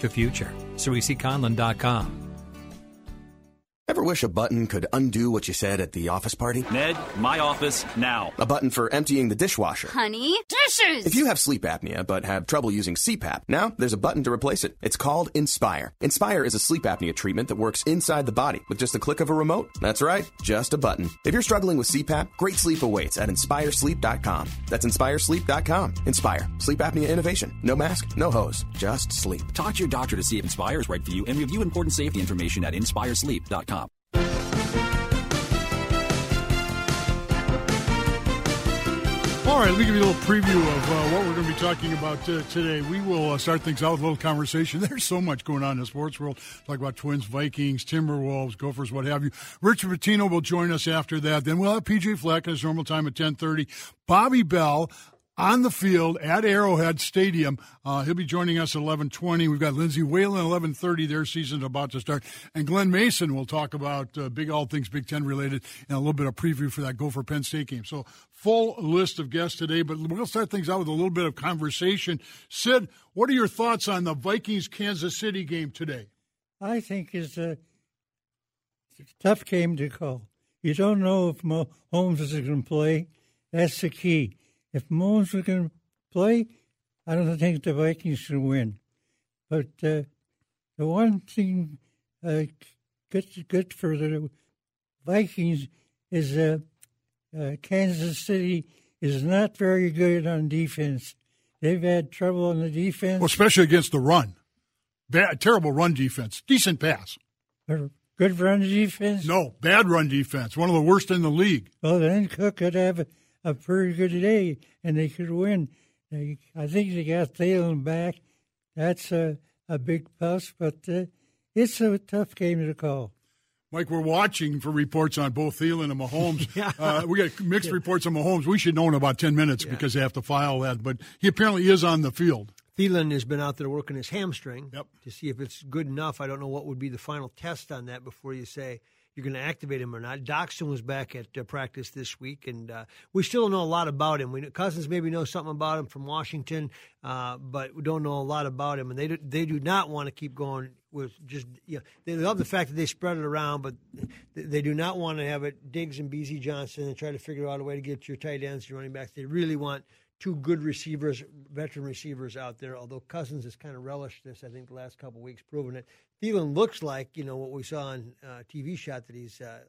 The future. SarisiConlon.com. Ever wish a button could undo what you said at the office party? Ned, my office now. A button for emptying the dishwasher. Honey, dishes! If you have sleep apnea but have trouble using CPAP, now there's a button to replace it. It's called Inspire. Inspire is a sleep apnea treatment that works inside the body with just a click of a remote. That's right, just a button. If you're struggling with CPAP, great sleep awaits at inspiresleep.com. That's inspiresleep.com. Inspire. Sleep apnea innovation. No mask, no hose, just sleep. Talk to your doctor to see if Inspire is right for you and review important safety information at inspiresleep.com. All right, let me give you a little preview of uh, what we're going to be talking about uh, today. We will uh, start things out with a little conversation. There's so much going on in the sports world. Talk about Twins, Vikings, Timberwolves, Gophers, what have you. Richard Pitino will join us after that. Then we'll have PJ Fleck at his normal time at 1030. Bobby Bell on the field at Arrowhead Stadium. Uh, he'll be joining us at 11:20. We've got Lindsay Whalen 11:30. Their season's about to start, and Glen Mason will talk about uh, big all things Big Ten related and a little bit of preview for that Gopher Penn State game. So full list of guests today, but we'll start things out with a little bit of conversation. Sid, what are your thoughts on the Vikings Kansas City game today? I think it's a, tough game to call. You don't know if Mahomes is going to play. That's the key. If Mahomes was going to play, I don't think the Vikings should win. But uh, the one thing uh, good, good for the Vikings is uh, uh, Kansas City is not very good on defense. They've had trouble on the defense, well, especially against the run. Bad, terrible run defense. Decent pass. Good run defense. No, bad run defense. One of the worst in the league. Well, then Cook could have a, a pretty good day, and they could win. I think they got Thielen back. That's a, a big plus, but uh, it's a tough game to call. Mike, we're watching for reports on both Thielen and Mahomes. yeah. uh, we got mixed yeah. reports on Mahomes. We should know in about 10 minutes yeah. because they have to file that, but he apparently is on the field. Thielen has been out there working his hamstring yep. to see if it's good enough. I don't know what would be the final test on that before you say – you're going to activate him or not. Doctson was back at uh, practice this week, and uh, we still don't know a lot about him. We Cousins maybe knows something about him from Washington, uh, but we don't know a lot about him. And they do, they do not want to keep going with just you know they love the fact that they spread it around, but they do not want to have it Diggs and Bisi Johnson and try to figure out a way to get your tight ends, your running backs. They really want two good receivers, veteran receivers out there. Although Cousins has kind of relished this, I think the last couple weeks, proven it. Thielen looks like you know what we saw on uh, TV shot that he's uh,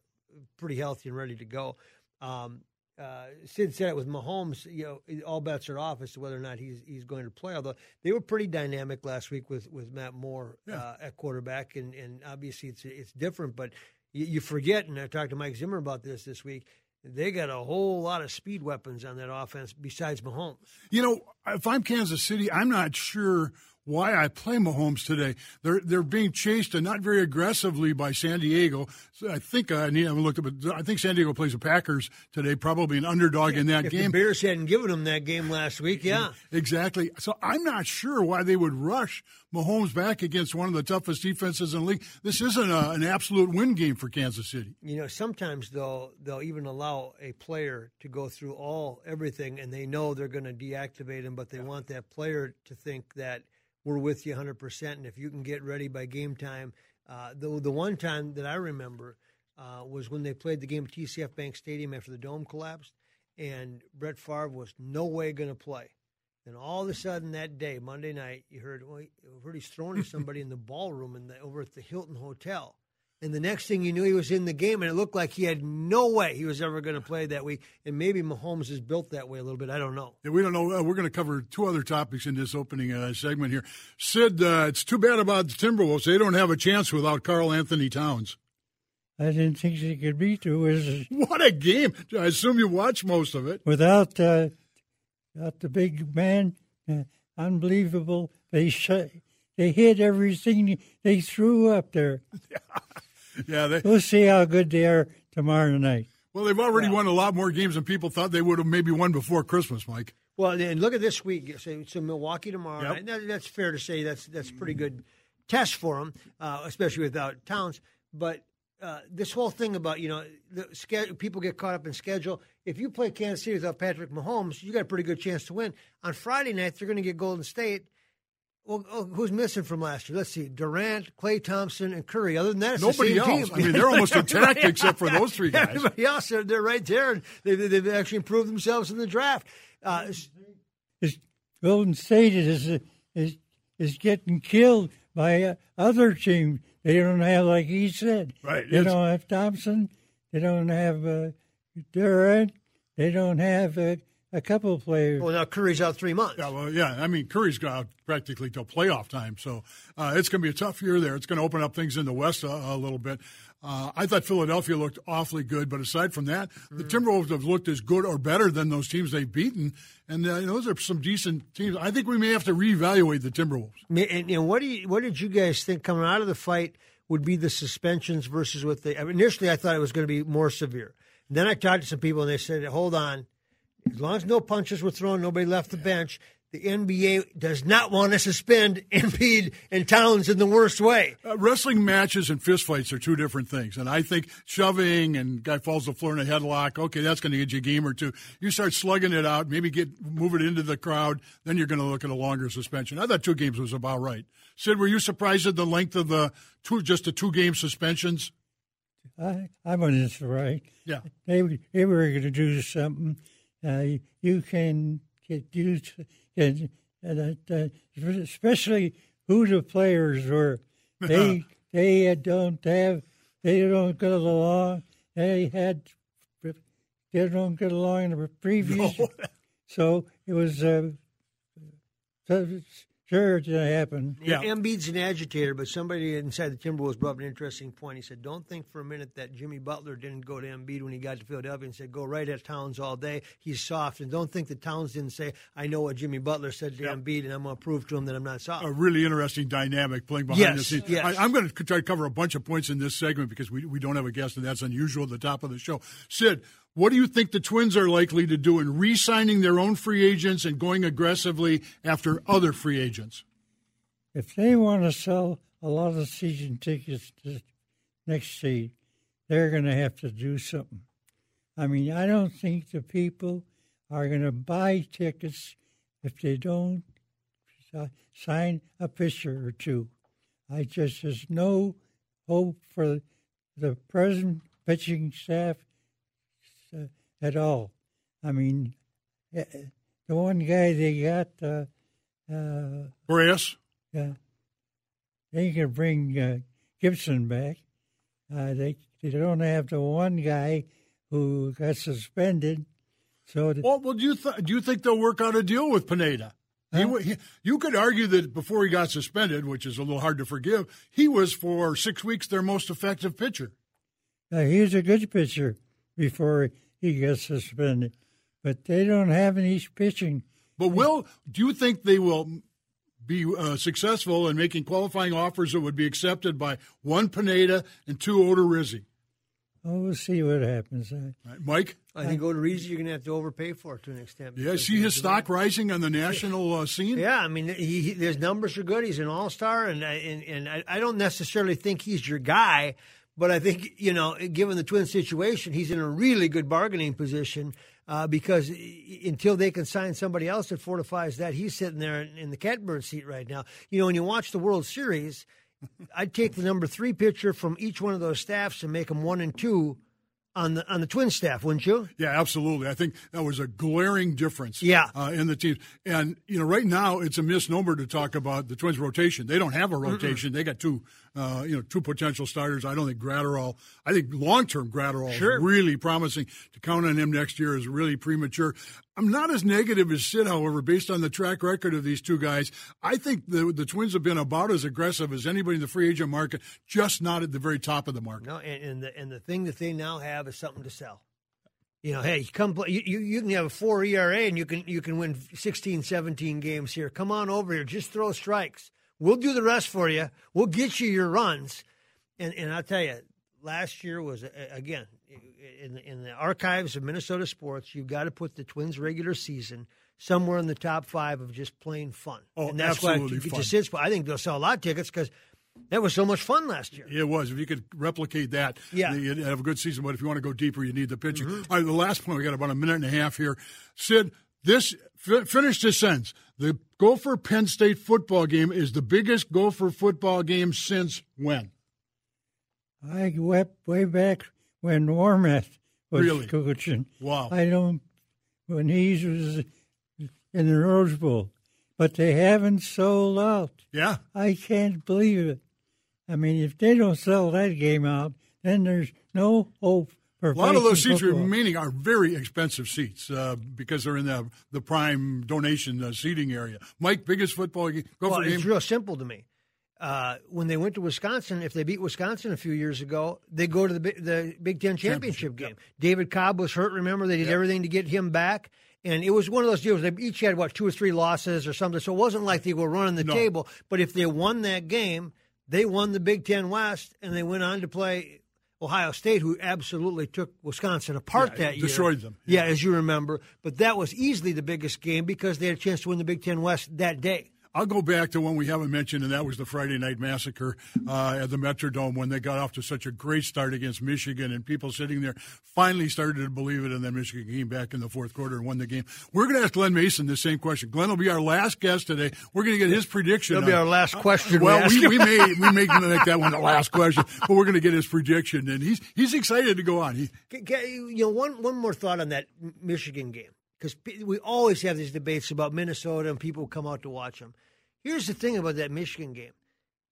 pretty healthy and ready to go. Um, uh, Sid said it with Mahomes. You know, all bets are off as to whether or not he's he's going to play. Although they were pretty dynamic last week with, with Matt Moore yeah. Uh, at quarterback, and, and obviously it's it's different. But you, you forget, and I talked to Mike Zimmer about this this week they got a whole lot of speed weapons on that offense besides Mahomes. You know, if I'm Kansas City, I'm not sure why I play Mahomes today. They're they're being chased and not very aggressively by San Diego. So I think uh, I need to look up. I think San Diego plays the Packers today, probably an underdog in that if game. The Bears hadn't given them that game last week, yeah, exactly. So I'm not sure why they would rush Mahomes back against one of the toughest defenses in the league. This isn't a, an absolute win game for Kansas City. You know, sometimes though they'll even allow a player to go through all everything, and they know they're going to deactivate him, but they yeah. want that player to think that we're with you 100%. And if you can get ready by game time, uh, the, the one time that I remember uh, was when they played the game at TCF Bank Stadium after the dome collapsed, and Brett Favre was no way going to play. And all of a sudden that day, Monday night, you heard, well, you heard he's throwing to somebody in the ballroom in the, over at the Hilton Hotel. And the next thing you knew, he was in the game, and it looked like he had no way he was ever going to play that week. And maybe Mahomes is built that way a little bit. I don't know. Yeah, we don't know. Uh, we're going to cover two other topics in this opening uh, segment here. Sid, uh, it's too bad about the Timberwolves. They don't have a chance without Karl-Anthony Towns. I didn't think they could beat the Wizards. What a game! I assume you watched most of it. Without, uh, without the big man, uh, unbelievable. They shut they hit everything they threw up there. Yeah, they, We'll see how good they are tomorrow night. well, they've already won a lot more games than people thought they would have maybe won before Christmas, Mike. Well, then look at this week. So, so Milwaukee tomorrow. Yep. That, that's fair to say. That's that's pretty good test for them, uh, especially without Towns. But uh, this whole thing about you know the schedule, people get caught up in schedule. If you play Kansas City without Patrick Mahomes, you got a pretty good chance to win. On Friday night, they're going to get Golden State. Well, oh, who's missing from last year? Let's see: Durant, Klay Thompson, and Curry. Other than that, it's the Nobody same else. team. I mean, they're almost intact except for those three guys. Everybody else, they're, they're right there, and they, they've actually improved themselves in the draft. Uh, Is Golden State is is is getting killed by uh, other teams. They don't have, like he said, Right, They it's- don't have Thompson. They don't have uh, Durant. They don't have uh, a couple of players. well, now Curry's out three months. Yeah, well, yeah. I mean, Curry's got out practically till playoff time, so uh, it's going to be a tough year there. It's going to open up things in the West a, a little bit. Uh, I thought Philadelphia looked awfully good, but aside from that, the Timberwolves have looked as good or better than those teams they've beaten, and uh, those are some decent teams. I think we may have to reevaluate the Timberwolves. And, and what do you, what did you guys think coming out of the fight would be the suspensions versus what they? I mean, initially, I thought it was going to be more severe. Then I talked to some people, and they said, "Hold on, as long as no punches were thrown, nobody left the bench." The NBA does not want to suspend Embiid and Towns in the worst way. Uh, wrestling matches and fistfights are two different things, and I think shoving and guy falls to the floor in a headlock, okay, that's going to get you a game or two. You start slugging it out, maybe get move it into the crowd, then you're going to look at a longer suspension. I thought two games was about right. Sid, were you surprised at the length of the two, just the two game suspensions? I I wasn't right. Yeah. They were- they were going to do something. Uh, you can get used, uh, uh, especially who the players were. They they don't have they don't get along. They had they don't get along in the previous. So it was uh, sure it's going to happen. Yeah. Embiid's an agitator, but somebody inside the Timberwolves brought up an interesting point. He said, "Don't think for a minute that Jimmy Butler didn't go to Embiid when he got to Philadelphia and said, go right at Towns all day. He's soft, and don't think that Towns didn't say, I know what Jimmy Butler said to Embiid, and I'm going to prove to him that I'm not soft.' a really interesting dynamic playing behind Yes, the scenes. yes. I, I'm going to try to cover a bunch of points in this segment because we, we don't have a guest, and that's unusual at the top of the show. Sid, what do you think the Twins are likely to do in re signing their own free agents and going aggressively after other free agents? if they want to sell a lot of season tickets next season, they're going to have to do something. I mean, I don't think the people are going to buy tickets if they don't sign a pitcher or two. I just there's no hope for the present pitching staff at all. I mean, eh, eh, the one guy they got. Uh, uh, yeah. They can bring uh, Gibson back. Uh, they they don't have the one guy who got suspended. So the, Well, well do, you th- do you think they'll work out a deal with Pineda? He, wa- he, you could argue that before he got suspended, which is a little hard to forgive, he was for six weeks their most effective pitcher. uh, he was a good pitcher before he gets suspended, but they don't have any pitching. But will do you think they will be uh, successful in making qualifying offers that would be accepted by one Pineda and two Odorizzi? Oh, we'll see what happens. Right, Mike? I think Odorizzi you're going to have to overpay for it to an extent. Yeah, see his he's- stock rising on the national uh, scene. Yeah, I mean, he, he, his numbers are good. He's an all star, and and and I, I don't necessarily think he's your guy, but I think you know, given the Twin situation, he's in a really good bargaining position uh, because until they can sign somebody else that fortifies that, he's sitting there in, in the catbird seat right now. You know, when you watch the World Series, I'd take the number three pitcher from each one of those staffs and make them one and two on the on the Twin staff, wouldn't you? Yeah, absolutely. I think that was a glaring difference. Yeah. uh, in the teams, and you know, right now it's a misnomer to talk about the Twins' rotation. They don't have a rotation. They got two, uh, you know, two potential starters. I don't think Graterol. I think long-term Graterol Sure. is really promising. To count on him next year is really premature. I'm not as negative as Sid, however, based on the track record of these two guys. I think the the Twins have been about as aggressive as anybody in the free agent market, just not at the very top of the market. No, and, and the and the thing that they now have is something to sell. You know, hey, come play. You, you, you can have a four ERA and you can you can win 16, 17 games here. Come on over here. Just throw strikes. We'll do the rest for you. We'll get you your runs. And and I'll tell you, last year was again in in the archives of Minnesota sports. You've got to put the Twins regular season somewhere in the top five of just plain fun. Oh, and that's absolutely why it fun. I think they'll sell a lot of tickets because that was so much fun last year. It was. If you could replicate that, Yeah. you'd have a good season. But if you want to go deeper, you need the pitching. Mm-hmm. All right, the last point, we got about a minute and a half here. Sid, this f- finish this sentence. The Gopher Penn State football game is the biggest Gopher football game since when? I wept way back when Warmath was Really? coaching. Wow. I don't when he was in the Rose Bowl, but they haven't sold out. Yeah. I can't believe it. I mean, if they don't sell that game out, then there's no hope A lot of those seats football. remaining are very expensive seats uh, because they're in the the prime donation uh, seating area. Mike, biggest football game, Gopher Well, game. it's real simple to me. Uh, when they went to Wisconsin, if they beat Wisconsin a few years ago, they go to the Big- the Big Ten championship game. David Cobb was hurt. Remember, they did everything to get him back, and it was one of those deals. They each had what two or three losses or something, so it wasn't like they were running the No. table. But if they won that game, they won the Big Ten West, and they went on to play Ohio State, who absolutely took Wisconsin apart Yeah, that year. destroyed them. Yeah, as you remember. But that was easily the biggest game because they had a chance to win the Big Ten West that day. I'll go back to one we haven't mentioned, and that was the Friday night massacre uh, at the Metrodome when they got off to such a great start against Michigan, and people sitting there finally started to believe it, and then Michigan came back in the fourth quarter and won the game. We're going to ask Glen Mason the same question. Glen will be our last guest today. We're going to get his prediction. It'll be our last question we Well, ask we, we may we may make that one the last question, but we're going to get his prediction, and he's he's excited to go on. He, G- g- You know, one one more thought on that Michigan game because we always have these debates about Minnesota and people come out to watch them. Here's the thing about that Michigan game: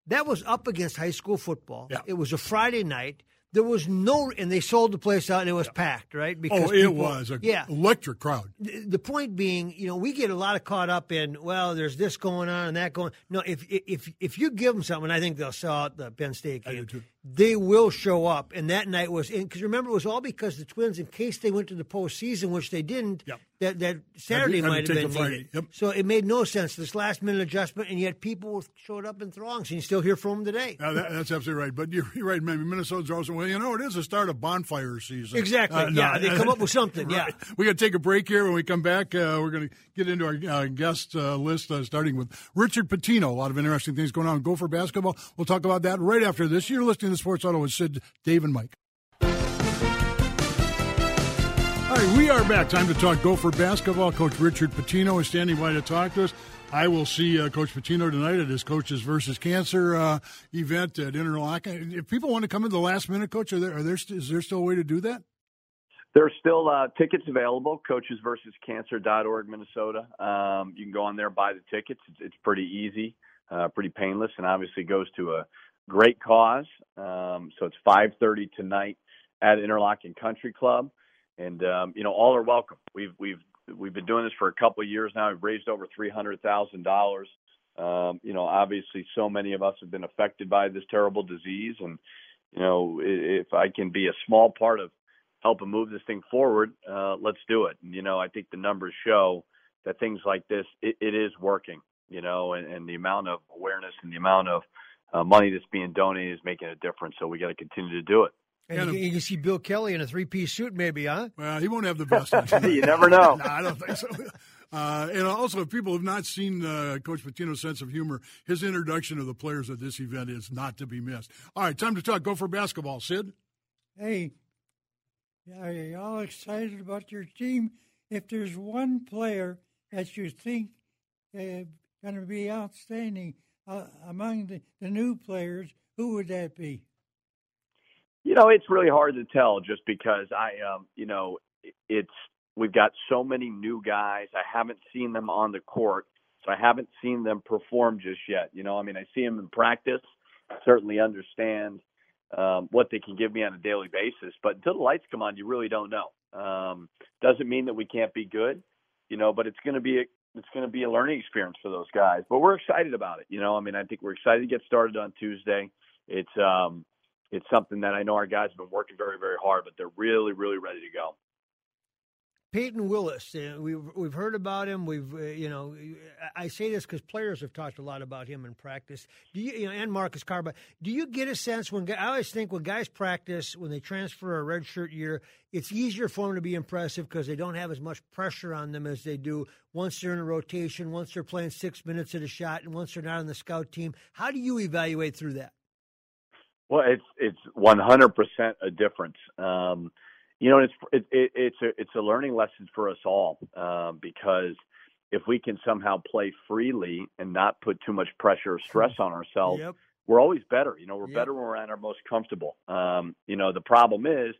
that was up against high school football. Yeah. It was a Friday night. There was no, and they sold the place out, and it was packed, right? oh, it people- was a yeah. electric crowd. The the point being, you know, we get a lot of caught up in well, there's this going on and that going. No, if if if you give them something, I think they'll sell out the Penn State I do game. They will show up, and that night was because remember it was all because the Twins, in case they went to the postseason, which they didn't. Yep. That that Saturday might have been needed. Yep. So it made no sense this last minute adjustment, and yet people showed up in throngs, and you still hear from them today. Uh, that, that's absolutely right. But you're, you're right, maybe Minnesota's also, well, you know, it is the start of bonfire season. Exactly. Uh, yeah, they come up with something. Right. Yeah. We got to take a break here. When we come back, uh, we're going to get into our uh, guest uh, list, uh, starting with Richard Pitino. A lot of interesting things going on. Gopher basketball. We'll talk about that right after this. You're listening Sports Huddle with Sid, Dave, and Mike. All right, we are back. Time to talk Gopher basketball. Coach Richard Pitino is standing by to talk to us. I will see uh, Coach Pitino tonight at his Coaches versus Cancer uh, event at Interlochen. If people want to come in the last minute, Coach, are there, are there is there still a way to do that? There's still uh, tickets available. Coaches versus Cancer.org, Minnesota. Um, you can go on there buy the tickets. It's, it's pretty easy, uh, pretty painless, and obviously goes to a great cause. Um, so it's 5:30 tonight at Interlochen Country Club, and um, you know all are welcome. We've we've we've been doing this for a couple of years now. We've raised over three hundred thousand dollars. Um, you know, obviously, so many of us have been affected by this terrible disease, and you know, if I can be a small part of helping move this thing forward, uh, let's do it. And, you know, I think the numbers show that things like this, it, it is working, you know, and, and the amount of awareness and the amount of uh, money that's being donated is making a difference. So we got to continue to do it. And you, you can see Bill Kelly in a three piece suit, maybe, huh? Well, he won't have the best. You never know. no, I don't think so. Uh, and also, if people have not seen uh, Coach Pitino's sense of humor, his introduction of the players at this event is not to be missed. All right, time to talk. Gopher basketball, Sid. Hey, are you all excited about your team? If there's one player that you think uh, going to be outstanding uh, among the, the new players, who would that be? You know, it's really hard to tell just because I, um, you know, it's we've got so many new guys. I haven't seen them on the court, so I haven't seen them perform just yet. You know, I mean, I see them in practice. Certainly understand um, what they can give me on a daily basis, but until the lights come on, you really don't know. Um, doesn't mean that we can't be good, you know, but it's going to be a, it's going to be a learning experience for those guys. But we're excited about it. You know, I mean, I think we're excited to get started on Tuesday. It's um, it's something that I know our guys have been working very, very hard, but they're really, really ready to go. Payton Willis. Uh, we've we've heard about him. We've uh, you know, I say this because players have talked a lot about him in practice. Do you, you know, and Marcus Carr. But do you get a sense when I always think when guys practice when they transfer a redshirt year, it's easier for them to be impressive because they don't have as much pressure on them as they do once they're in a rotation, once they're playing six minutes at a shot, and once they're not on the scout team. How do you evaluate through that? Well, it's it's 100% a difference. Um, you know, it's it, it, it's a it's a learning lesson for us all um, because if we can somehow play freely and not put too much pressure or stress on ourselves, yep. we're always better. You know, we're Yep. better when we're at our most comfortable. Um, you know, the problem is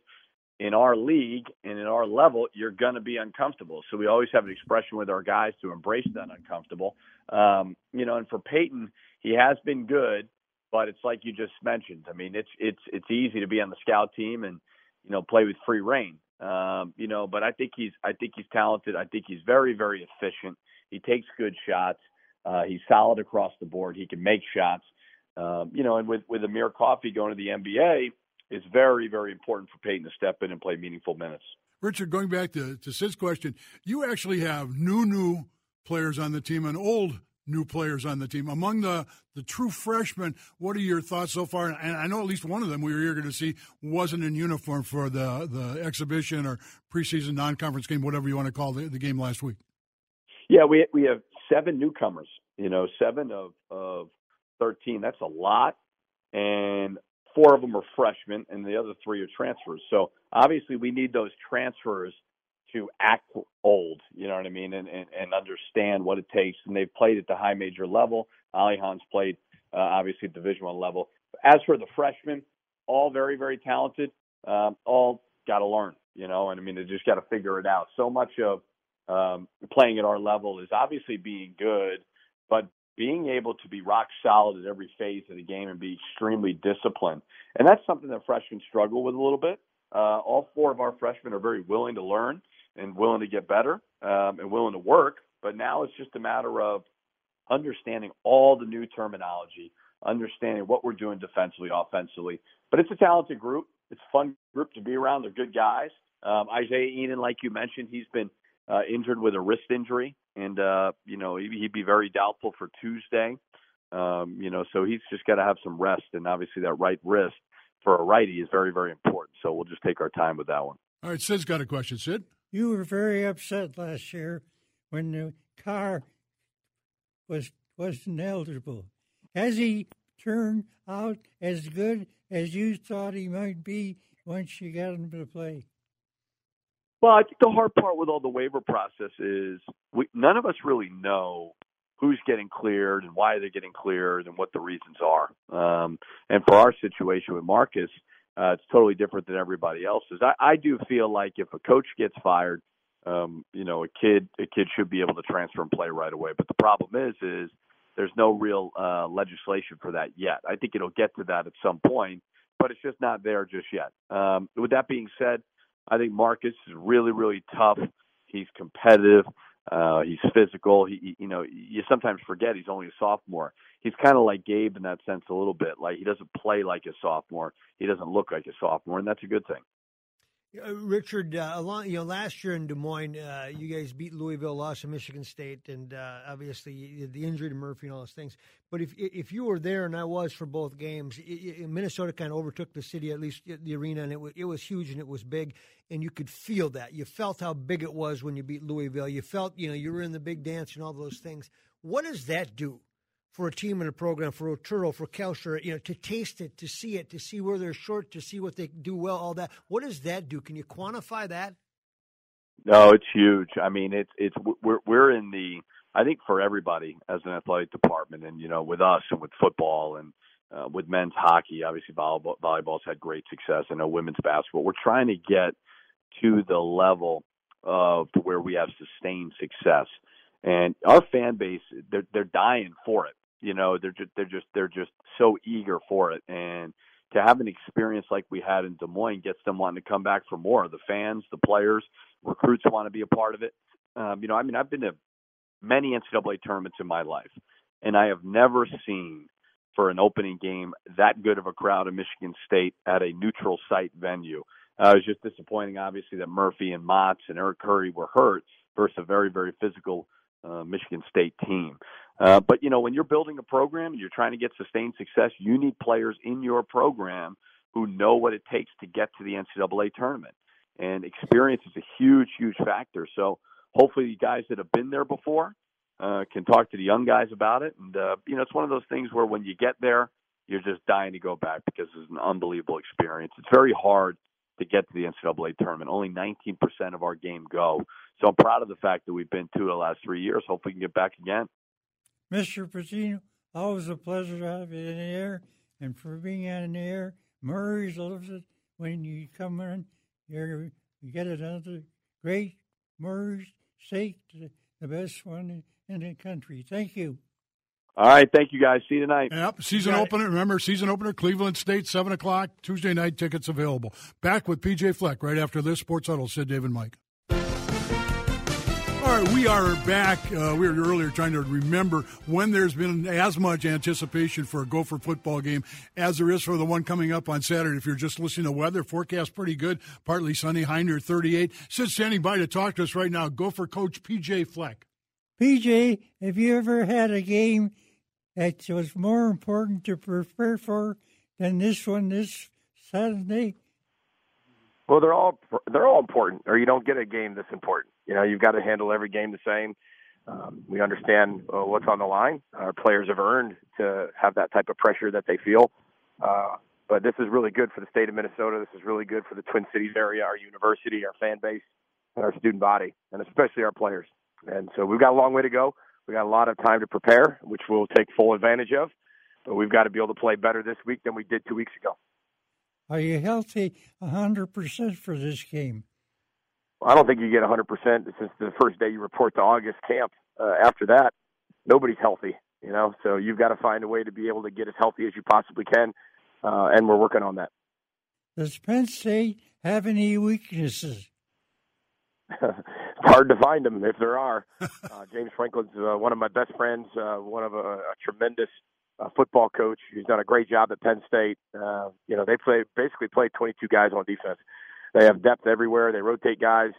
in our league and in our level, you're going to be uncomfortable. So we always have an expression with our guys to embrace that uncomfortable. Um, you know, and for Payton, he has been good, but it's like you just mentioned. I mean, it's it's it's easy to be on the scout team and you know play with free reign. Um, you know, but I think he's I think he's talented. I think he's very very efficient. He takes good shots. Uh, he's solid across the board. He can make shots. Um, you know, and with with Amir Coffey going to the NBA, it's very very important for Payton to step in and play meaningful minutes. Richard, going back to, to Sid's question, you actually have new, new players on the team and old new players on the team. Among the, the true freshmen, what are your thoughts so far? And I know at least one of them we were eager to see wasn't in uniform for the, the exhibition or preseason non conference game, whatever you want to call the, the game last week. Yeah, we we have seven newcomers. You know, seven of of thirteen. That's a lot, and four of them are freshmen, and the other three are transfers. So obviously, we need those transfers to act old. You know what I mean, and and, and understand what it takes. And they've played at the high major level. Alihan's played uh, obviously at Division One level. As for the freshmen, all very very talented. Um, all got to learn. You know, and I mean, they just got to figure it out. So much of um, playing at our level is obviously being good, but being able to be rock solid at every phase of the game and be extremely disciplined. And that's something that freshmen struggle with a little bit. Uh, all four of our freshmen are very willing to learn and willing to get better um, and willing to work. But now it's just a matter of understanding all the new terminology, understanding what we're doing defensively, offensively. But it's a talented group. It's a fun group to be around. They're good guys. Um, Isaiah Ihnen, like you mentioned, he's been uh, injured with a wrist injury, and uh, you know he- he'd be very doubtful for Tuesday. Um, you know, so he's just got to have some rest, and obviously that right wrist for a righty is very, very important. So we'll just take our time with that one. All right, Sid's got a question. Sid? You were very upset last year when the car was wasn't eligible. Has he turned out as good as you thought he might be once you got him to play? Well, I think the hard part with all the waiver process is we, none of us really know who's getting cleared and why they're getting cleared and what the reasons are. Um, and for our situation with Marcus, uh, it's totally different than everybody else's. I, I do feel like if a coach gets fired, um, you know, a kid a kid should be able to transfer and play right away. But the problem is, is there's no real uh, legislation for that yet. I think it'll get to that at some point, but it's just not there just yet. Um, with that being said, I think Marcus is really, really tough. He's competitive. Uh, he's physical. He, you know, you sometimes forget he's only a sophomore. He's kind of like Gabe in that sense a little bit. Like he doesn't play like a sophomore. He doesn't look like a sophomore, and that's a good thing. Uh, Richard, uh, along you know, last year in Des Moines, uh, you guys beat Louisville, lost to Michigan State, and uh, obviously the injury to Murphy and all those things. But if if you were there, and I was for both games, i i Minnesota kind of overtook the city, at least the arena, and it was, it was huge and it was big, and you could feel that. You felt how big it was when you beat Louisville. You felt you know you were in the big dance and all those things. What does that do? For a team and a program, for Oturu, for Kalscheur, you know, to taste it, to see it, to see where they're short, to see what they do well, all that. What does that do? Can you quantify that? No, it's huge. I mean, it's it's we're we're in the I think for everybody as an athletic department, and you know, with us and with football and uh, with men's hockey, obviously volleyball volleyball's had great success. I know women's basketball. We're trying to get to the level of where we have sustained success, and our fan base they're they're dying for it. You know, they're just they're just they're just so eager for it, and to have an experience like we had in Des Moines gets them wanting to come back for more. The fans, the players, recruits want to be a part of it. Um, you know, I mean, I've been to many NCAA tournaments in my life, and I have never seen for an opening game that good of a crowd in Michigan State at a neutral site venue. Uh, it was just disappointing, obviously, that Murphy and Motts and Eric Curry were hurt versus a very, very physical uh, Michigan State team. Uh, but you know, when you're building a program and you're trying to get sustained success, you need players in your program who know what it takes to get to the NCAA tournament. And experience is a huge, huge factor. So hopefully, the guys that have been there before uh, can talk to the young guys about it. And uh, you know, it's one of those things where when you get there, you're just dying to go back because it's an unbelievable experience. It's very hard to get to the NCAA tournament. Only 19% of our game go. So I'm proud of the fact that we've been to the last three years. Hopefully, we can get back again. Mr. Pitino, always a pleasure to have you in the air. And for being in the air, Murray's loves it when you come in. You're, you get another great Murray's steak, the best one in the country. Thank you. All right, thank you guys. See you tonight. Yep, season opener. Remember, season opener, Cleveland State, seven o'clock Tuesday night. Tickets available. Back with PJ Fleck right after this Sports Huddle. Sid, David, Mike. All right, we are back. Uh, we were earlier trying to remember when there's been as much anticipation for a Gopher football game as there is for the one coming up on Saturday. If you're just listening to weather, forecast pretty good. Partly sunny, high near 38. Sid standing by to talk to us right now. Gopher coach PJ Fleck. PJ, have you ever had a game that was more important to prepare for than this one this Saturday? Well, they're all they're all important, or you don't get a game this important. You know, you've got to handle every game the same. Um, we understand uh, what's on the line. Our players have earned to have that type of pressure that they feel. Uh, but this is really good for the state of Minnesota. This is really good for the Twin Cities area, our university, our fan base, and our student body, and especially our players. And so we've got a long way to go. We got a lot of time to prepare, which we'll take full advantage of. But we've got to be able to play better this week than we did two weeks ago. Are you healthy 100% for this game? I don't think you get 100% since the first day you report to August camp. Uh, after that, nobody's healthy, you know. So you've got to find a way to be able to get as healthy as you possibly can, uh, and we're working on that. Does Penn State have any weaknesses? hard to find them if there are. Uh, James Franklin's uh, one of my best friends, uh, one of a, a tremendous uh, football coach. He's done a great job at Penn State. Uh, you know, they play basically play 22 guys on defense. They have depth everywhere. They rotate guys.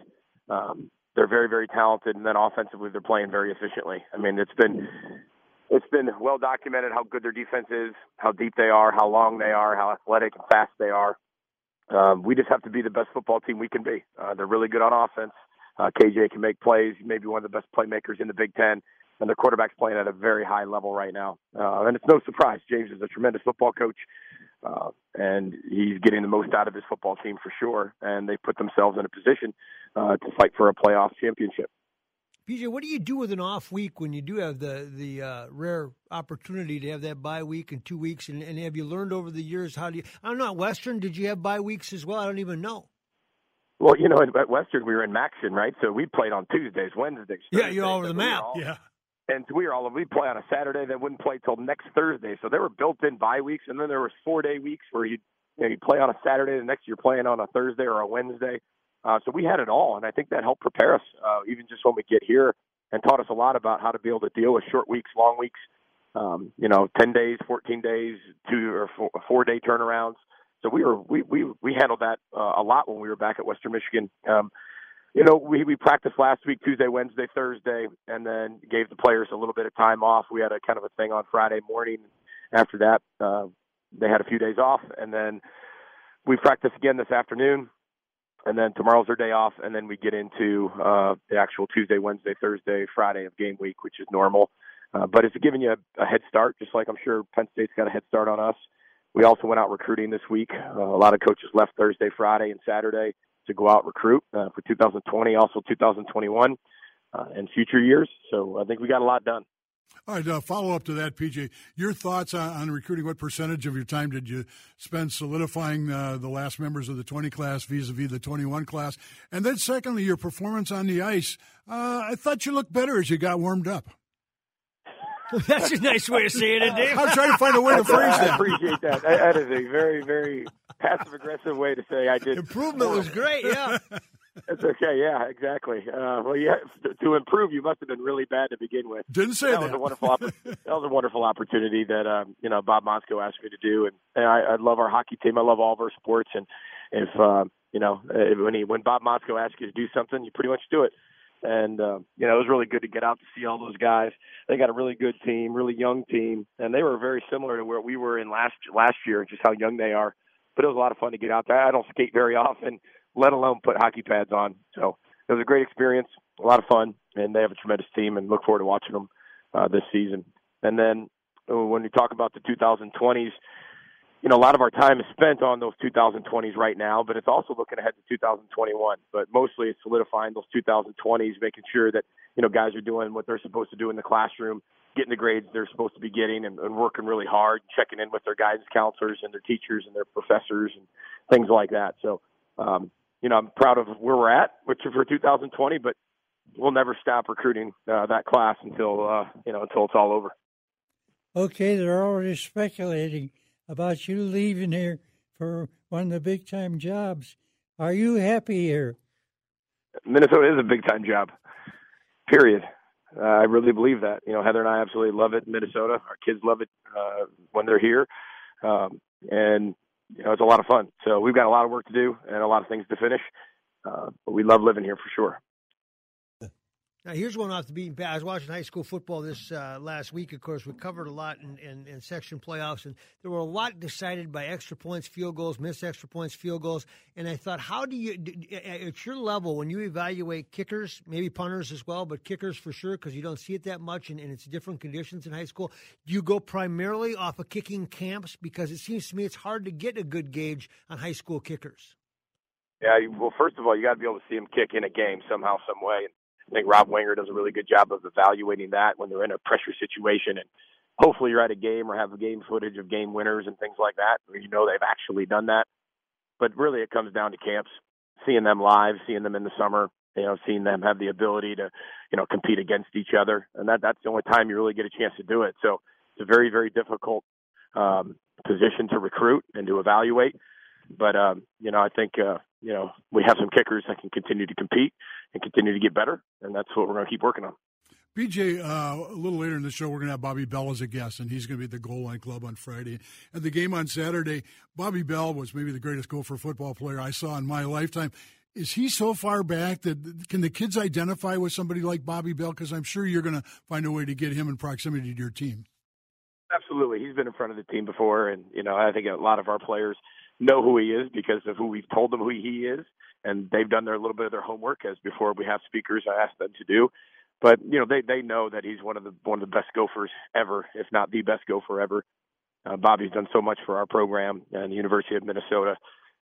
Um, they're very, very talented, and then offensively, they're playing very efficiently. I mean, it's been it's been well documented how good their defense is, how deep they are, how long they are, how athletic and fast they are. Um, we just have to be the best football team we can be. Uh, they're really good on offense. Uh, KJ can make plays, maybe one of the best playmakers in the Big Ten, and the quarterback's playing at a very high level right now. Uh, and it's no surprise. James is a tremendous football coach. Uh, and he's getting the most out of his football team for sure. And they put themselves in a position uh, to fight for a playoff championship. PJ, what do you do with an off week when you do have the the uh, rare opportunity to have that bye week in two weeks? And, and, have you learned over the years how do you? I don't know. Western, did you have bye weeks as well? I don't even know. Well, you know, at Western we were in MACtion, right? So we played on Tuesdays, Wednesdays. Thursdays, yeah, you're all over the map. All, yeah and we were all we play on a Saturday that wouldn't play till next Thursday. So there were built-in bye weeks, and then there was four-day weeks where you you, know, you play on a Saturday, the next you're playing on a Thursday or a Wednesday. Uh, so we had it all, and I think that helped prepare us, uh, even just when we get here, and taught us a lot about how to be able to deal with short weeks, long weeks. Um, you know, ten days, fourteen days, two or four, four day turnarounds. So we were we we we handled that uh, a lot when we were back at Western Michigan. Um, you know, we we practiced last week, Tuesday, Wednesday, Thursday, and then gave the players a little bit of time off. We had a kind of a thing on Friday morning. After that, uh, they had a few days off, and then we practice again this afternoon, and then tomorrow's their day off, and then we get into uh, the actual Tuesday, Wednesday, Thursday, Friday of game week, which is normal. Uh, but it's giving you a, a head start, just like I'm sure Penn State's got a head start on us. We also went out recruiting this week. Uh, a lot of coaches left Thursday, Friday, and Saturday to go out recruit uh, for 2020, also 2021, uh, and future years. So I think we got a lot done. All right, uh, follow up to that, PJ. Your thoughts on, on, recruiting? What percentage of your time did you spend solidifying uh, the last members of the 20 class vis-a-vis the 21 class? And then, secondly, your performance on the ice. Uh, I thought you looked better as you got warmed up. That's a nice way of saying it, Dave. I'm trying to find a way to phrase that. I appreciate that. That is a very, very passive aggressive way to say I did. Improvement was great. Yeah. It's okay. Yeah, exactly. Uh, well, yeah, to improve, you must have been really bad to begin with. Didn't say that. That was a wonderful. that was a wonderful opportunity that um, you know Bob Motzko asked me to do, and, and I, I love our hockey team. I love all of our sports, and if uh, You know, uh, when he when Bob Motzko asks you to do something, you pretty much do it. And uh, you know, it was really good to get out to see all those guys. They got a really good team, really young team, and they were very similar to where we were in last last year, just how young they are. But it was a lot of fun to get out there. I don't skate very often, let alone put hockey pads on. So it was a great experience, a lot of fun, and they have a tremendous team, and look forward to watching them uh, this season. And then uh, when we talk about the 2020s, you know, a lot of our time is spent on those 2020s right now, but it's also looking ahead to 2021. But mostly it's solidifying those 2020s, making sure that, you know, guys are doing what they're supposed to do in the classroom, getting the grades they're supposed to be getting and, and working really hard, checking in with their guidance counselors and their teachers and their professors and things like that. So, um, you know, I'm proud of where we're at, which for 2020, but we'll never stop recruiting uh, that class until, uh, you know, until it's all over. Okay, they're already speculating about you leaving here for one of the big time jobs. Are you happy here? Minnesota is a big time job. Period. Uh, I really believe that. You know, Heather and I absolutely love it in Minnesota. Our kids love it uh, when they're here, um, and you know it's a lot of fun. So we've got a lot of work to do and a lot of things to finish, uh, but we love living here for sure. Now, here's one off the beaten path. I was watching high school football this uh, last week. Of course, we covered a lot in, in, in, section playoffs, and there were a lot decided by extra points, field goals, missed extra points, field goals. And I thought, how do you, at your level, when you evaluate kickers, maybe punters as well, but kickers for sure, because you don't see it that much, and, and it's different conditions in high school. Do you go primarily off of kicking camps? Because it seems to me it's hard to get a good gauge on high school kickers. Yeah, well, first of all, you got to be able to see them kick in a game somehow, some way. I think Rob Wenger does a really good job of evaluating that when they're in a pressure situation and hopefully you're at a game or have game footage of game winners and things like that where you know they've actually done that. But really it comes down to camps, seeing them live, seeing them in the summer, you know, seeing them have the ability to, you know, compete against each other. And that that's the only time you really get a chance to do it. So it's a very, very difficult um position to recruit and to evaluate. But um, you know, I think uh, you know, we have some kickers that can continue to compete and continue to get better, and that's what we're going to keep working on. PJ, uh, a little later in the show, we're going to have Bobby Bell as a guest, and he's going to be at the Goal Line Club on Friday. At the game on Saturday, Bobby Bell was maybe the greatest Gopher football player I saw in my lifetime. Is he so far back that can the kids identify with somebody like Bobby Bell? Because I'm sure you're going to find a way to get him in proximity to your team. Absolutely, he's been in front of the team before, and you know I think a lot of our players know who he is because of who we've told them who he is, and they've done their little bit of their homework as before we have speakers. I ask them to do, but you know they they know that he's one of the one of the best Gophers ever, if not the best Gopher ever. Uh, Bobby's done so much for our program and the University of Minnesota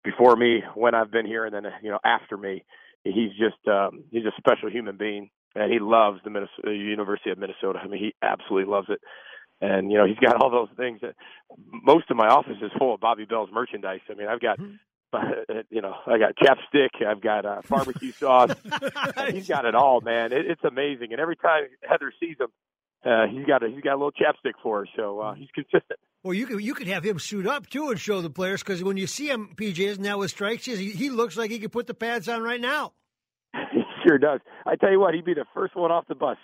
before me, when I've been here, and then you know after me. He's just um, he's a special human being, and he loves the Minnesota, University of Minnesota. I mean, he absolutely loves it and you know he's got all those things that most of my office is full of Bobby Bell's merchandise. I mean, I've got mm-hmm. you know I got chapstick, I've got uh, barbecue sauce. he's got it all, man. It, it's amazing. And every time Heather sees him, uh, he's got a he's got a little chapstick for her, so uh, he's consistent. Well, you could you could have him suit up too and show the players because when you see him, PJ isn't that with strikes? He, he looks like he could put the pads on right now. he sure does. I tell you what, he'd be the first one off the bus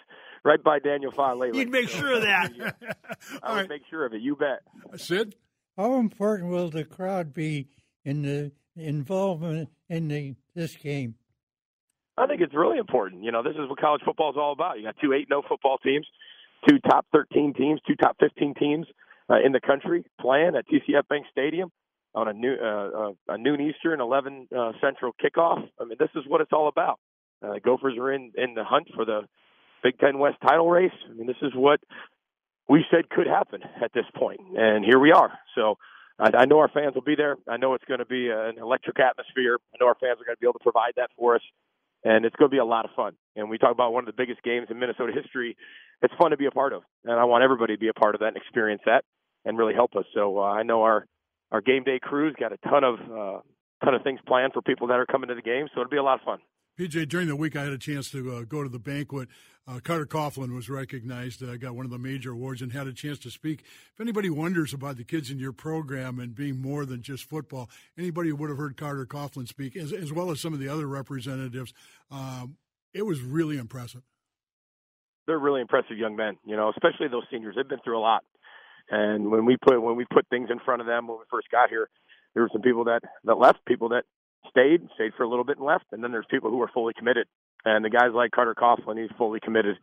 right by Daniel Faalele. You'd make sure of that. I would right. make sure of it. You bet. Sid, how important will the crowd be in the involvement in the this game? I think it's really important. You know, this is what college football is all about. You got two eight no football teams, two top thirteen teams, two top fifteen teams uh, in the country playing at TCF Bank Stadium on a new uh, uh, a noon Eastern, eleven uh, Central kickoff. I mean, this is what it's all about. Uh, Gophers are in in the hunt for the Big Ten West title race. I mean, this is what we said could happen at this point, and here we are. So I, I know our fans will be there. I know it's going to be an electric atmosphere. I know our fans are going to be able to provide that for us, and it's going to be a lot of fun. And we talk about one of the biggest games in Minnesota history. It's fun to be a part of, and I want everybody to be a part of that and experience that, and really help us. So uh, I know our our game day crews got a ton of uh, ton of things planned for people that are coming to the game, so it'll be a lot of fun. PJ, during the week, I had a chance to uh, go to the banquet. Uh, Carter Coughlin was recognized, uh, got one of the major awards, and had a chance to speak. If anybody wonders about the kids in your program and being more than just football, anybody would have heard Carter Coughlin speak, as, as well as some of the other representatives. Um, it was really impressive. They're really impressive young men, you know, especially those seniors. They've been through a lot, and when we put when we put things in front of them when we first got here, there were some people that that left, people that stayed, stayed for a little bit and left, and then there's people who are fully committed. And the guys like Carter Coughlin, he's fully committed.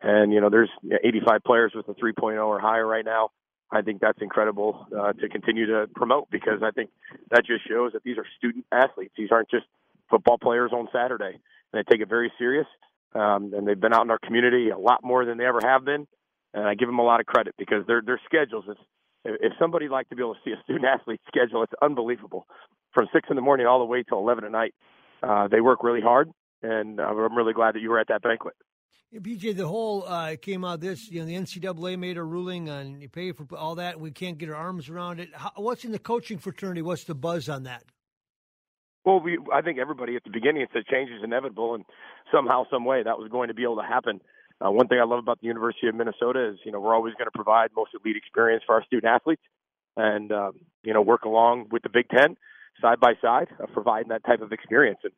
And you know, there's 85 players with a 3.0 or higher right now. I think that's incredible uh, to continue to promote because I think that just shows that these are student athletes. These aren't just football players on Saturday. And they take it very serious. Um, and they've been out in our community a lot more than they ever have been. And I give them a lot of credit because their their schedules. Is, if somebody like to be able to see a student athlete schedule, it's unbelievable. From six in the morning all the way till eleven at night, uh, they work really hard, and I'm really glad that you were at that banquet. Yeah, PJ, the whole uh, came out this, you know, the NCAA made a ruling on you pay for all that. We can't get our arms around it. How, what's in the coaching fraternity? What's the buzz on that? Well, we I think everybody at the beginning said change is inevitable, and somehow, some way, that was going to be able to happen. Uh, one thing I love about the University of Minnesota is, you know, we're always going to provide most elite experience for our student athletes, and um, you know, work along with the Big Ten side by side, uh, providing that type of experience. And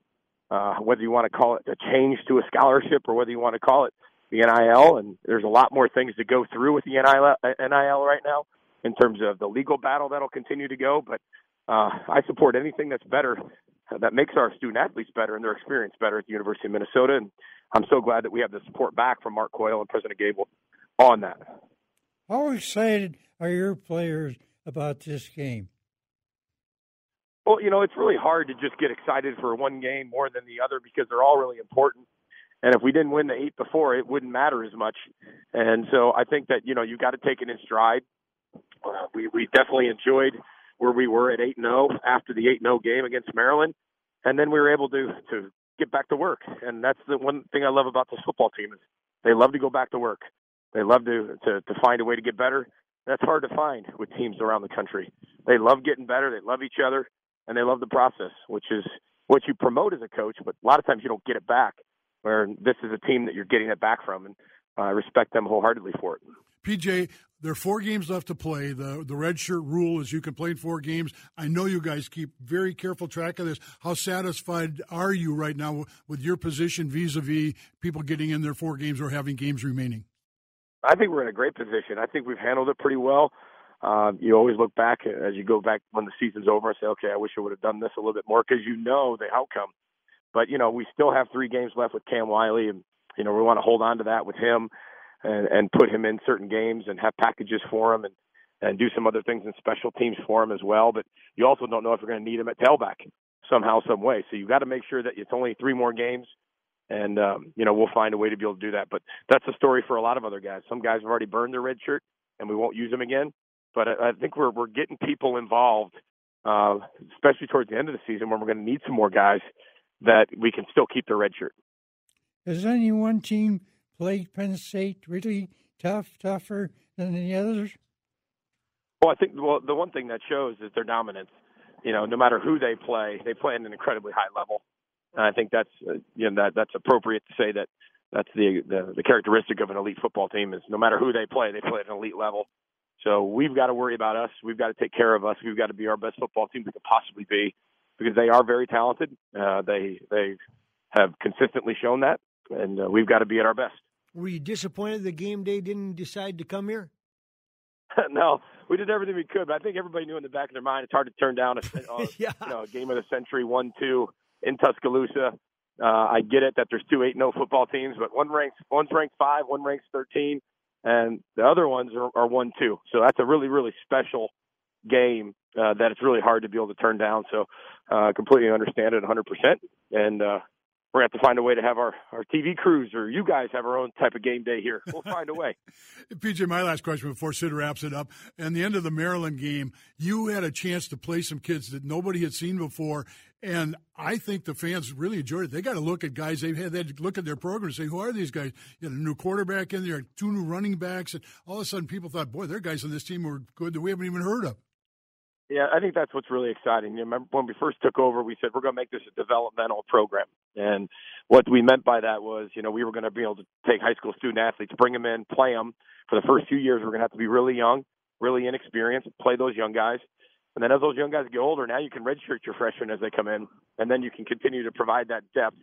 uh, whether you want to call it a change to a scholarship or whether you want to call it the NIL, and there's a lot more things to go through with the NIL, NIL right now in terms of the legal battle that'll continue to go. But uh, I support anything that's better, that makes our student athletes better and their experience better at the University of Minnesota. And I'm so glad that we have the support back from Mark Coyle and President Gabel on that. How excited are your players about this game? Well, you know, it's really hard to just get excited for one game more than the other because they're all really important. And if we didn't win the eight before, it wouldn't matter as much. And so I think that you know you got to take it in stride. Uh, we we definitely enjoyed where we were at eight and zero oh after the eight and zero oh game against Maryland, and then we were able to to get back to work. And that's the one thing I love about this football team is they love to go back to work. They love to to, to find a way to get better. That's hard to find with teams around the country. They love getting better. They love each other and they love the process, which is what you promote as a coach. But a lot of times you don't get it back. Where this is a team that you're getting it back from, and I respect them wholeheartedly for it. PJ, there are four games left to play. The the red shirt rule is you can play in four games. I know you guys keep very careful track of this. How satisfied are you right now with your position vis-a-vis people getting in their four games or having games remaining? I think we're in a great position. I think we've handled it pretty well. Uh, you always look back as you go back when the season's over and say, okay, I wish I would have done this a little bit more because you know the outcome. But you know, we still have three games left with Cam Wiley, and you know we want to hold on to that with him and and put him in certain games and have packages for him and and do some other things in special teams for him as well. But you also don't know if you're going to need him at tailback somehow, some way. So you got to make sure that it's only three more games, and um, you know we'll find a way to be able to do that. But that's a story for a lot of other guys. Some guys have already burned their red shirt, and we won't use them again. But I, I think we're we're getting people involved, uh, especially towards the end of the season when we're going to need some more guys that we can still keep their red shirt. Has any one team played Penn State really tough, tougher than the others? Well, I think well the one thing that shows is their dominance. You know, no matter who they play, they play at an incredibly high level, and I think that's uh, you know that that's appropriate to say that that's the, the the characteristic of an elite football team is no matter who they play, they play at an elite level. So we've got to worry about us. We've got to take care of us. We've got to be our best football team we could possibly be because they are very talented. Uh, they they have consistently shown that, and uh, we've got to be at our best. Were you disappointed the game day didn't decide to come here? no, we did everything we could, but I think everybody knew in the back of their mind it's hard to turn down a, yeah. you know, a game of the century one two in Tuscaloosa. Uh, I get it that there's two eight no football teams, but one ranks one's ranked five, one ranks thirteen and the other ones are, are one two. So that's a really really special game uh, that it's really hard to be able to turn down. So uh, completely understand it 100%. And uh, we're to have to find a way to have our, our TV crews or you guys have our own type of game day here. We'll find a way. PJ, my last question before Sid wraps it up. And the end of the Maryland game, you had a chance to play some kids that nobody had seen before. And I think the fans really enjoyed it. They got to look at guys they've had. They had look at their program and say, "Who are these guys?" You a new quarterback in there, two new running backs, and all of a sudden, people thought, "Boy, their guys on this team were good that we haven't even heard of." Yeah, I think that's what's really exciting. You remember when we first took over, we said we're going to make this a developmental program, and what we meant by that was, you know, we were going to be able to take high school student athletes, bring them in, play them for the first few years. We're going to have to be really young, really inexperienced, play those young guys, and then as those young guys get older, now you can redshirt your freshmen as they come in, and then you can continue to provide that depth.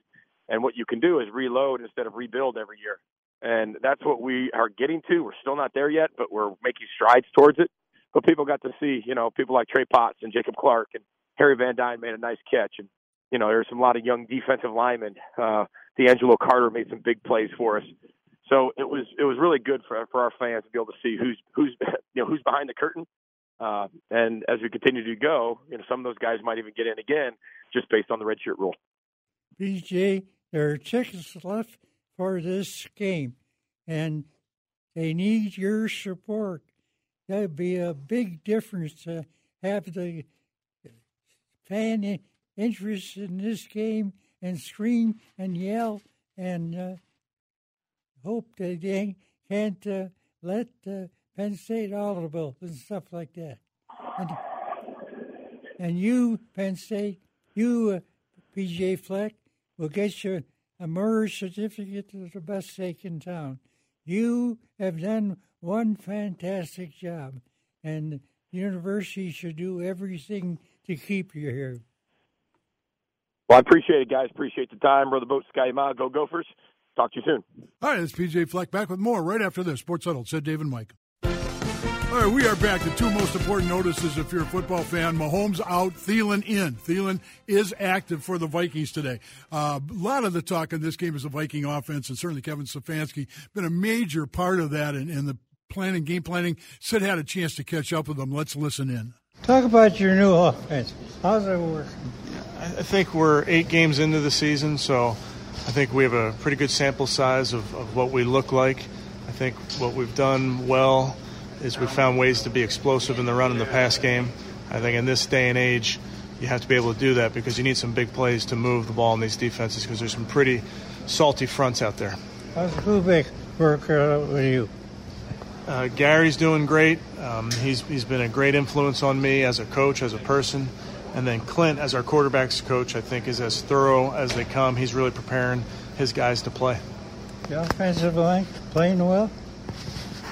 And what you can do is reload instead of rebuild every year. And that's what we are getting to. We're still not there yet, but we're making strides towards it. But people got to see, you know, people like Trey Potts and Jacob Clark and Harry Van Dyne made a nice catch. And, you know, there's some, a lot of young defensive linemen. Uh, D'Angelo Carter made some big plays for us. So it was it was really good for for our fans to be able to see who's who's you know who's behind the curtain. Uh, and as we continue to go, you know, some of those guys might even get in again just based on the redshirt rule. PJ, there are tickets left for this game, and they need your support. That'd be a big difference to have the fan interest in this game and scream and yell and uh, hope that they can't uh, let uh, Penn State audible and stuff like that. And, and you, Penn State, you, uh, PJ Fleck, will get your a Murray's certificate to the best steak in town. You have done one fantastic job, and the university should do everything to keep you here. Well, I appreciate it, guys. Appreciate the time. Brother Boat, Ski-U-Mah, go Gophers. Talk to you soon. All right, it's PJ Fleck back with more right after this. Sports Huddle, Sid David Mike. All right, we are back. The two most important notices if you're a football fan Mahomes out, Thielen in. Thielen is active for the Vikings today. Uh, a lot of the talk in this game is the Viking offense, and certainly Kevin Stefanski been a major part of that in, in the planning, game planning. Sid had a chance to catch up with them. Let's listen in. Talk about your new offense. How's it working? I think we're eight games into the season, so I think we have a pretty good sample size of, of what we look like. I think what we've done well is we found ways to be explosive in the run and the pass game. I think in this day and age, you have to be able to do that because you need some big plays to move the ball in these defenses because there's some pretty salty fronts out there. How's Kubiak work out with you? Uh, Gary's doing great. Um, he's he's been a great influence on me as a coach, as a person, and then Klint, as our quarterbacks coach, I think is as thorough as they come. He's really preparing his guys to play. The offensive line playing well.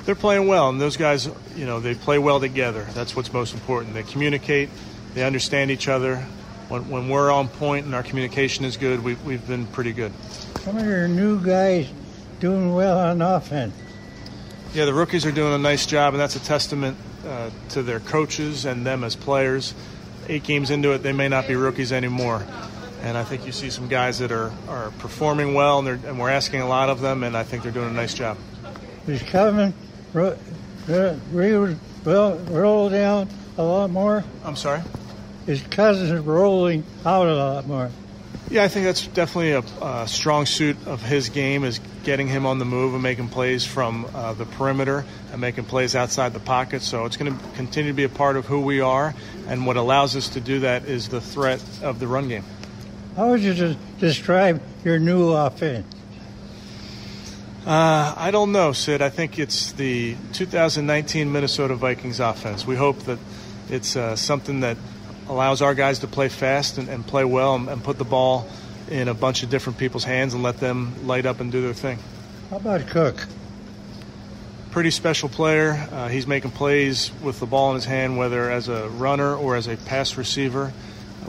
They're playing well, and those guys, you know, they play well together. That's what's most important. They communicate, they understand each other. When, when we're on point and our communication is good, we, we've been pretty good. Some of your new guys doing well on offense. Yeah, the rookies are doing a nice job, and that's a testament uh, to their coaches and them as players. Eight games into it, they may not be rookies anymore. And I think you see some guys that are, are performing well, and, and we're asking a lot of them, and I think they're doing a nice job. Is Kevin ro- ro- ro- roll down a lot more? I'm sorry? His cousin is rolling out a lot more. Yeah, I think that's definitely a, a, strong suit of his game is getting him on the move and making plays from uh, the perimeter and making plays outside the pocket. So it's going to continue to be a part of who we are, and what allows us to do that is the threat of the run game. How would you describe your new offense? Uh, I don't know, Sid. I think it's the 2019 Minnesota Vikings offense. We hope that it's uh, something that allows our guys to play fast and, and play well and, and, put the ball in a bunch of different people's hands and let them light up and do their thing. How about Cook? Pretty special player. Uh, he's making plays with the ball in his hand, whether as a runner or as a pass receiver.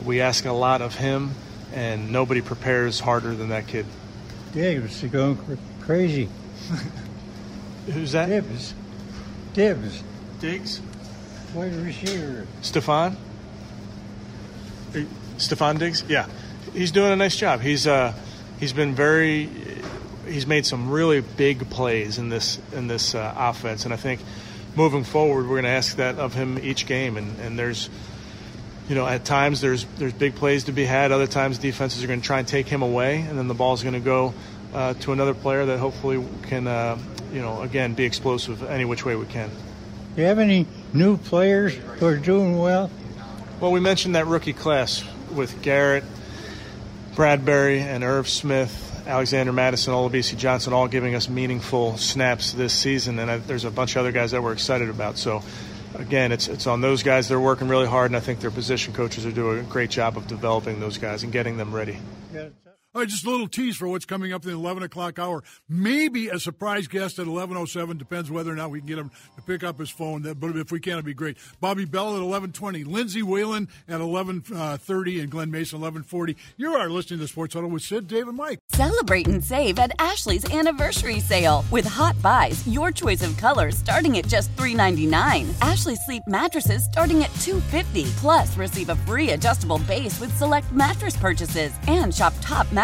We ask a lot of him, and nobody prepares harder than that kid. Is going crazy. Who's that? Dibs. Dibs. Diggs? Wide receiver. Stefon. Stefon Diggs? Yeah. He's doing a nice job. He's uh he's been very he's made some really big plays in this in this uh, offense and I think moving forward we're going to ask that of him each game and and there's you know, at times there's there's big plays to be had. Other times defenses are going to try and take him away, and then the ball's going to go uh, to another player that hopefully can, uh, you know, again be explosive any which way we can. Do you have any new players who are doing well? Well, we mentioned that rookie class with Garrett, Bradbury, and Irv Smith, Alexander Mattison, Olabisi Johnson, all giving us meaningful snaps this season, and I, there's a bunch of other guys that we're excited about. So again, it's it's on those guys. They're working really hard, and I think their position coaches are doing a great job of developing those guys and getting them ready. All just a little tease for what's coming up in the 11 o'clock hour. Maybe a surprise guest at 11.07. Depends whether or not we can get him to pick up his phone. But if we can, it'd be great. Bobby Bell at 11.20. Lindsay Whalen at 11.30 uh, and Glen Mason 11.40. You are listening to Sports Huddle with Sid, Dave, and Mike. Celebrate and save at Ashley's Anniversary Sale. With Hot Buys, your choice of colors starting at just $3.99. Ashley Sleep mattresses starting at $2.50. Plus, receive a free adjustable base with select mattress purchases. And shop top